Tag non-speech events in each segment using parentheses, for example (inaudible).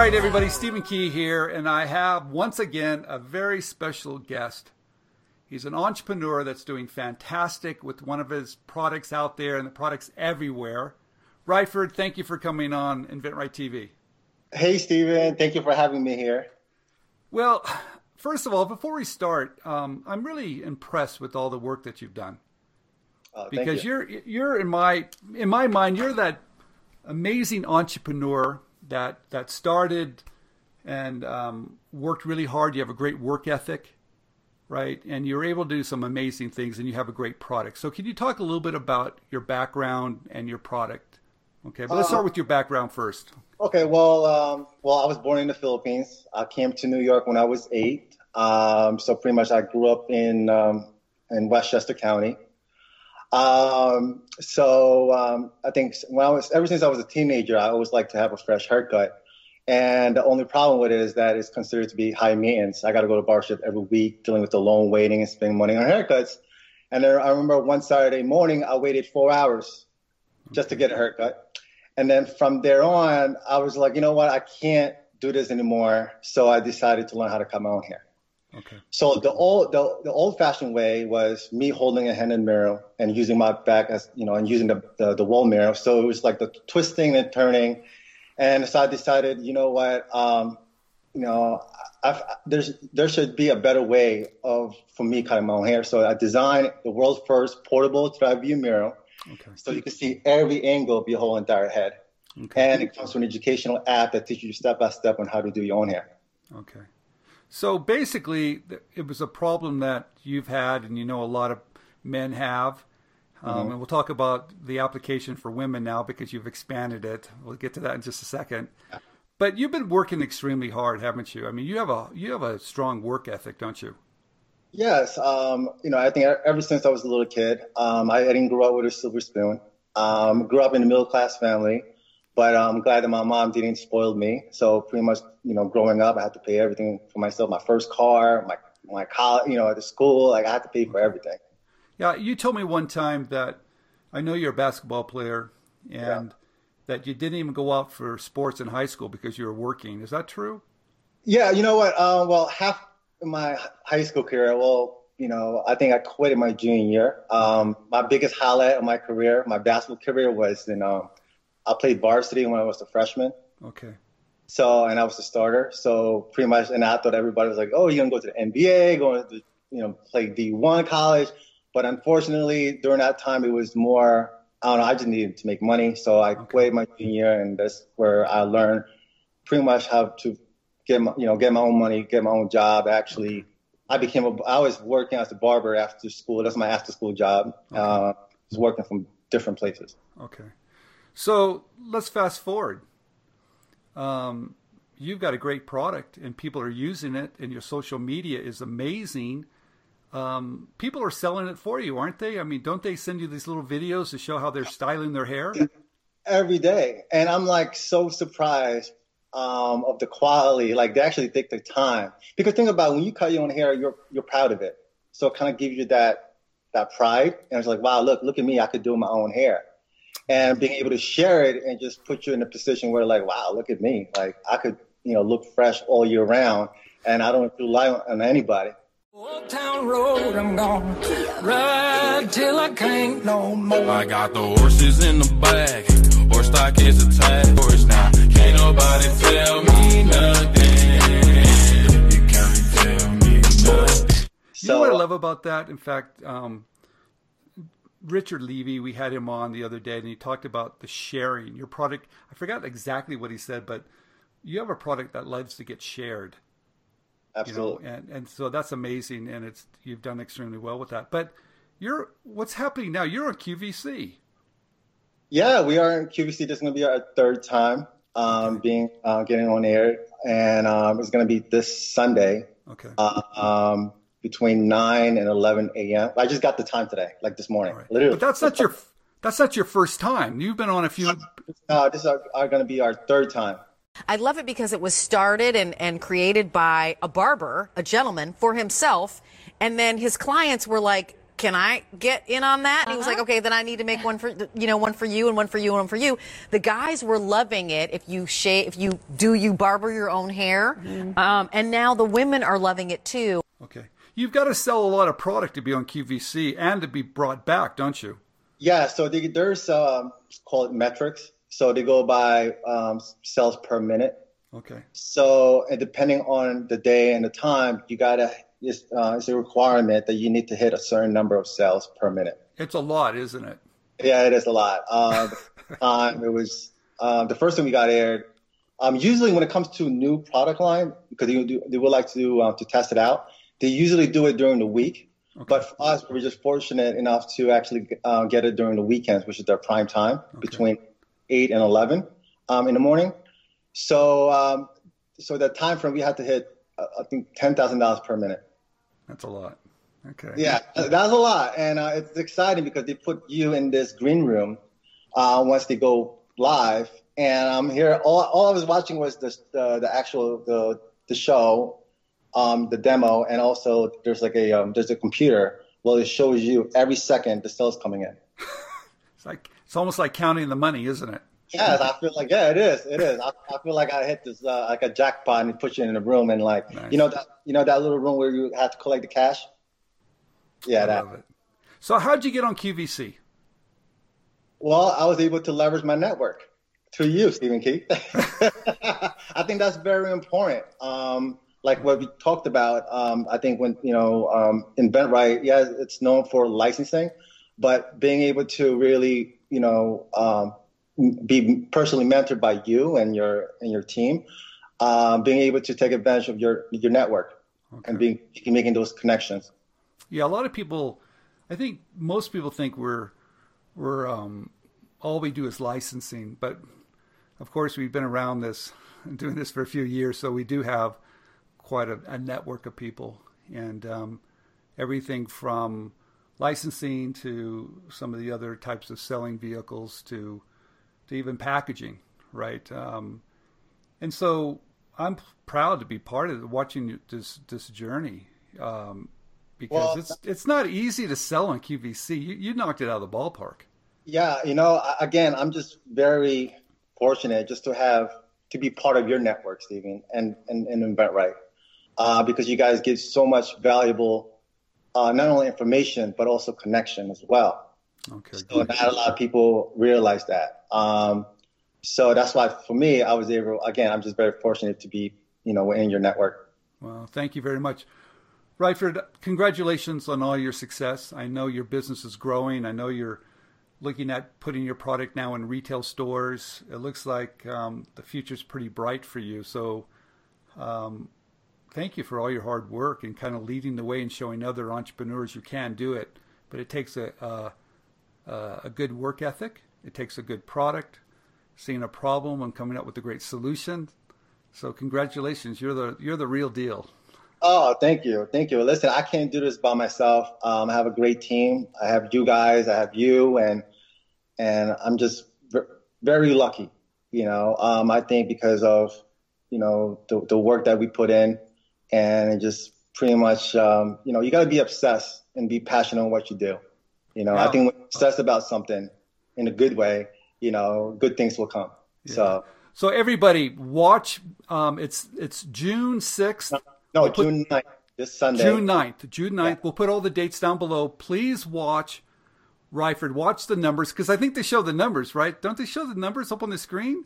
right, everybody, Stephen Key here, and I have once again a very special guest. He's an entrepreneur that's doing fantastic with one of his products out there and the products everywhere. Ryford, thank you for coming on InventRight TV. Hey, Stephen, thank you for having me here. Well, first of all, before we start, um, I'm really impressed with all the work that you've done. Oh, because you. are you're, you're in my in my mind you're that amazing entrepreneur that that started and um, worked really hard. You have a great work ethic, right? And you're able to do some amazing things, and you have a great product. So, can you talk a little bit about your background and your product? Okay, but let's Uh, start with your background first. Okay, well, um, well, I was born in the Philippines. I came to New York when I was eight. Um, so pretty much, I grew up in um, in Westchester County. Um, so um, I think when I was ever since I was a teenager, I always liked to have a fresh haircut. And the only problem with it is that it's considered to be high maintenance. I got to go to barbershop every week, dealing with the long waiting and spending money on haircuts. And then I remember one Saturday morning, I waited four hours just to get a haircut. And then from there on, I was like, you know what? I can't do this anymore. So I decided to learn how to cut my own hair. Okay. So the old the, the old fashioned way was me holding a hand in mirror and using my back as you know and using the, the the wall mirror. So it was like the twisting and turning, and so I decided, you know what, um, you know, I've, there's there should be a better way of for me cutting my own hair. So I designed the world's first portable tri-view mirror, Okay. so you can see every angle of your whole entire head. Okay. And it comes with an educational app that teaches you step by step on how to do your own hair. Okay. So basically, it was a problem that you've had, and you know a lot of men have. Um, And we'll talk about the application for women now because you've expanded it. We'll get to that in just a second. But you've been working extremely hard, haven't you? I mean, you have a you have a strong work ethic, don't you? Yes, um, you know, I think ever since I was a little kid, um, I, I didn't grow up with a silver spoon. Um, grew up in a middle class family, but I'm glad that my mom didn't spoil me. So pretty much, you know, growing up, I had to pay everything for myself. My first car, my my college, you know, at the school, like I had to pay for everything. Yeah, you told me one time that I know you're a basketball player and that you didn't even go out for sports in high school because you were working. Is that true? Yeah, you know what? Uh, well, half of my high school career, well, you know, I think I quit in my junior year. Um, my biggest highlight of my career, my basketball career, was in um, I played varsity when I was a freshman. Okay. So, and I was the starter. So pretty much, and I thought everybody was like, "Oh, you're gonna go to the NBA, going to, you know, play D1 college." But unfortunately, during that time, it was more. I don't know. I just needed to make money, so I quit my junior, year, and that's where I learned pretty much how to get my, you know, get my own money, get my own job. Actually, I became a. I was working as a barber after school. That's my after school job. Uh, I was working from different places. Okay. So let's fast forward. Um, you've got a great product and people are using it, and your social media is amazing. Um, people are selling it for you, aren't they? I mean, don't they send you these little videos to show how they're styling their hair? every day, and I'm like so surprised um, of the quality. Like they actually take the time because think about it, when you cut your own hair, you're you're proud of it, so it kind of gives you that that pride, and it's like, wow, look, look at me, I could do my own hair, and being able to share it and just put you in a position where like, wow, look at me, like I could you know look fresh all year round, and I don't have to rely on, on anybody. Old Town Road, I'm gonna ride till I can't no more. I got the horses in the back. Horse stock is attached. Horse now. Can't nobody tell me nothing. You can't tell me nothing. You know what I love about that? In fact, um, Richard Levy, we had him on the other day, and he talked about the sharing. Your product, I forgot exactly what he said, but you have a product that loves to get shared. Absolutely. You know, and and so that's amazing, and it's you've done extremely well with that. But you're what's happening now? You're on QVC. Yeah, we are in QVC. This is going to be our third time um, being uh, getting on air, and um, it's going to be this Sunday Okay. uh, um, between nine and eleven a.m. I just got the time today, like this morning, literally. But that's not your that's not your first time. You've been on a few. Uh, this is are, are going to be our third time. I love it because it was started and, and created by a barber, a gentleman, for himself. And then his clients were like, can I get in on that? And he was like, okay, then I need to make one for, you know, one for you and one for you and one for you. The guys were loving it. If you shave, if you do, you barber your own hair. Um, and now the women are loving it too. Okay. You've got to sell a lot of product to be on QVC and to be brought back, don't you? Yeah, so they, there's um, called metrics. So they go by um, sales per minute. Okay. So and depending on the day and the time, you gotta it's, uh, it's a requirement that you need to hit a certain number of sales per minute. It's a lot, isn't it? Yeah, it is a lot. Um, time (laughs) it was um, the first time we got aired. Um, usually, when it comes to a new product line, because they, they would like to uh, to test it out, they usually do it during the week. But for us, we were just fortunate enough to actually uh, get it during the weekends, which is their prime time, between eight and eleven um, in the morning. So, um, so the time frame we had to hit, uh, I think, ten thousand dollars per minute. That's a lot. Okay. Yeah, that's a lot, and uh, it's exciting because they put you in this green room uh, once they go live, and I'm here. All, all I was watching was the the, the actual the the show, um, the demo, and also there's like a um, there's a computer. Well, it shows you every second the sales coming in. (laughs) It's like it's almost like counting the money, isn't it? Yes, I feel like yeah, it is. It is. I, I feel like I hit this uh, like a jackpot and put you in a room and like Nice. you know that you know that little room where you have to collect the cash. Yeah, I that. love it. So how'd you get on QVC? Well, I was able to leverage my network to you, Stephen Key. (laughs) (laughs) I think that's very important. Um, like what we talked about, um, I think when, you know, um, InventRight, yeah, it's known for licensing, but being able to really, you know, um, be personally mentored by you and your and your team, um, being able to take advantage of your your network and being making those connections. Yeah, a lot of people. I think most people think we're we're um, all we do is licensing, but of course we've been around this and doing this for a few years, so we do have quite a, a network of people and um, everything from licensing to some of the other types of selling vehicles to to even packaging, right? Um, and so I'm proud to be part of watching this this journey um, because Well, it's it's not easy to sell on QVC. You, you knocked it out of the ballpark. Yeah, you know, again, I'm just very fortunate just to have to be part of your network, Stephen, and and, and uh, because you guys give so much valuable, uh, not only information but also connection as well. Okay, So good. not a lot of people realize that. Um, so that's why for me, I was able. Again, I'm just very fortunate to be, you know, in your network. Well, thank you very much. Ryford, congratulations on all your success. I know your business is growing. I know you're looking at putting your product now in retail stores. It looks like um, the future's pretty bright for you. So, um, thank you for all your hard work and kind of leading the way and showing other entrepreneurs you can do it. But it takes a a, a good work ethic. It takes a good product, seeing a problem and coming up with a great solution. So, congratulations. You're the you're the real deal. Oh, thank you, thank you. Listen, I can't do this by myself. Um, I have a great team. I have you guys. I have you, and and I'm just very lucky. You know, um, I think because of you know the the work that we put in, and just pretty much, um, you know, you got to be obsessed and be passionate on what you do. You know, Yeah. I think when you're obsessed about something in a good way, you know, good things will come. So So everybody, watch. Um, it's it's June sixth, no, We'll put- June 9th, this Sunday. June 9th, June 9th. We'll put all the dates down below. Please watch Ryford. Watch the numbers because I think they show the numbers, right? Don't they show the numbers up on the screen?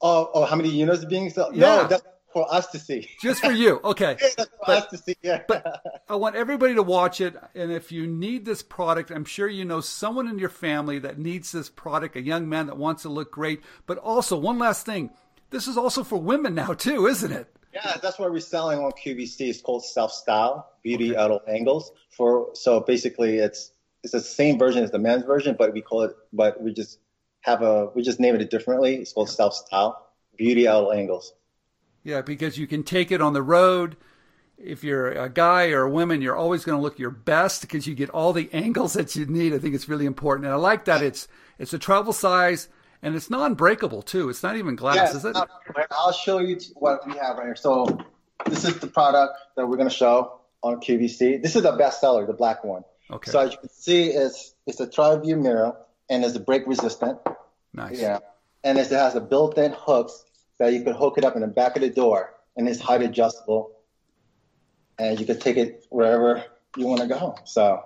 Oh, oh, how many units are being sold? Yeah. No, that's for us to see. Just for you, okay. (laughs) For us to see. Yeah. but I want everybody to watch it. And if you need this product, I'm sure you know someone in your family that needs this product, a young man that wants to look great. But also, one last thing this is also for women now, too, isn't it? yeah, that's what we're selling on QVC. It's called Self Style Beauty at all angles. For so basically, it's it's the same version as the men's version, but we call it, but we just have a we just name it differently. It's called Self Style Beauty at all angles. Yeah, because you can take it on the road. If you're a guy or a woman, you're always going to look your best because you get all the (laughs) angles that you need. I think it's really important, and I like that it's it's a travel size and it's non-breakable too. It's not even glass, Yes, is it? I'll show you what we have right here. So this is the product that we're going to show on QVC. This is the bestseller, the black one. Okay. So as you can see, it's it's a tri-view mirror and it's break resistant. nice. Yeah. And it has a built-in hooks that you could hook it up in the back of the door, and it's height adjustable, and you could take it wherever you want to go. So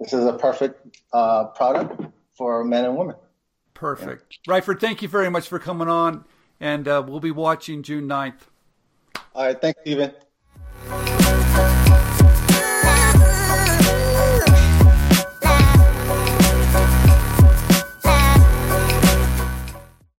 this is a perfect uh, product for men and women. Perfect. Ryford, thank you very much for coming on, and uh, we'll be watching June 9th. All right, thanks, Stephen.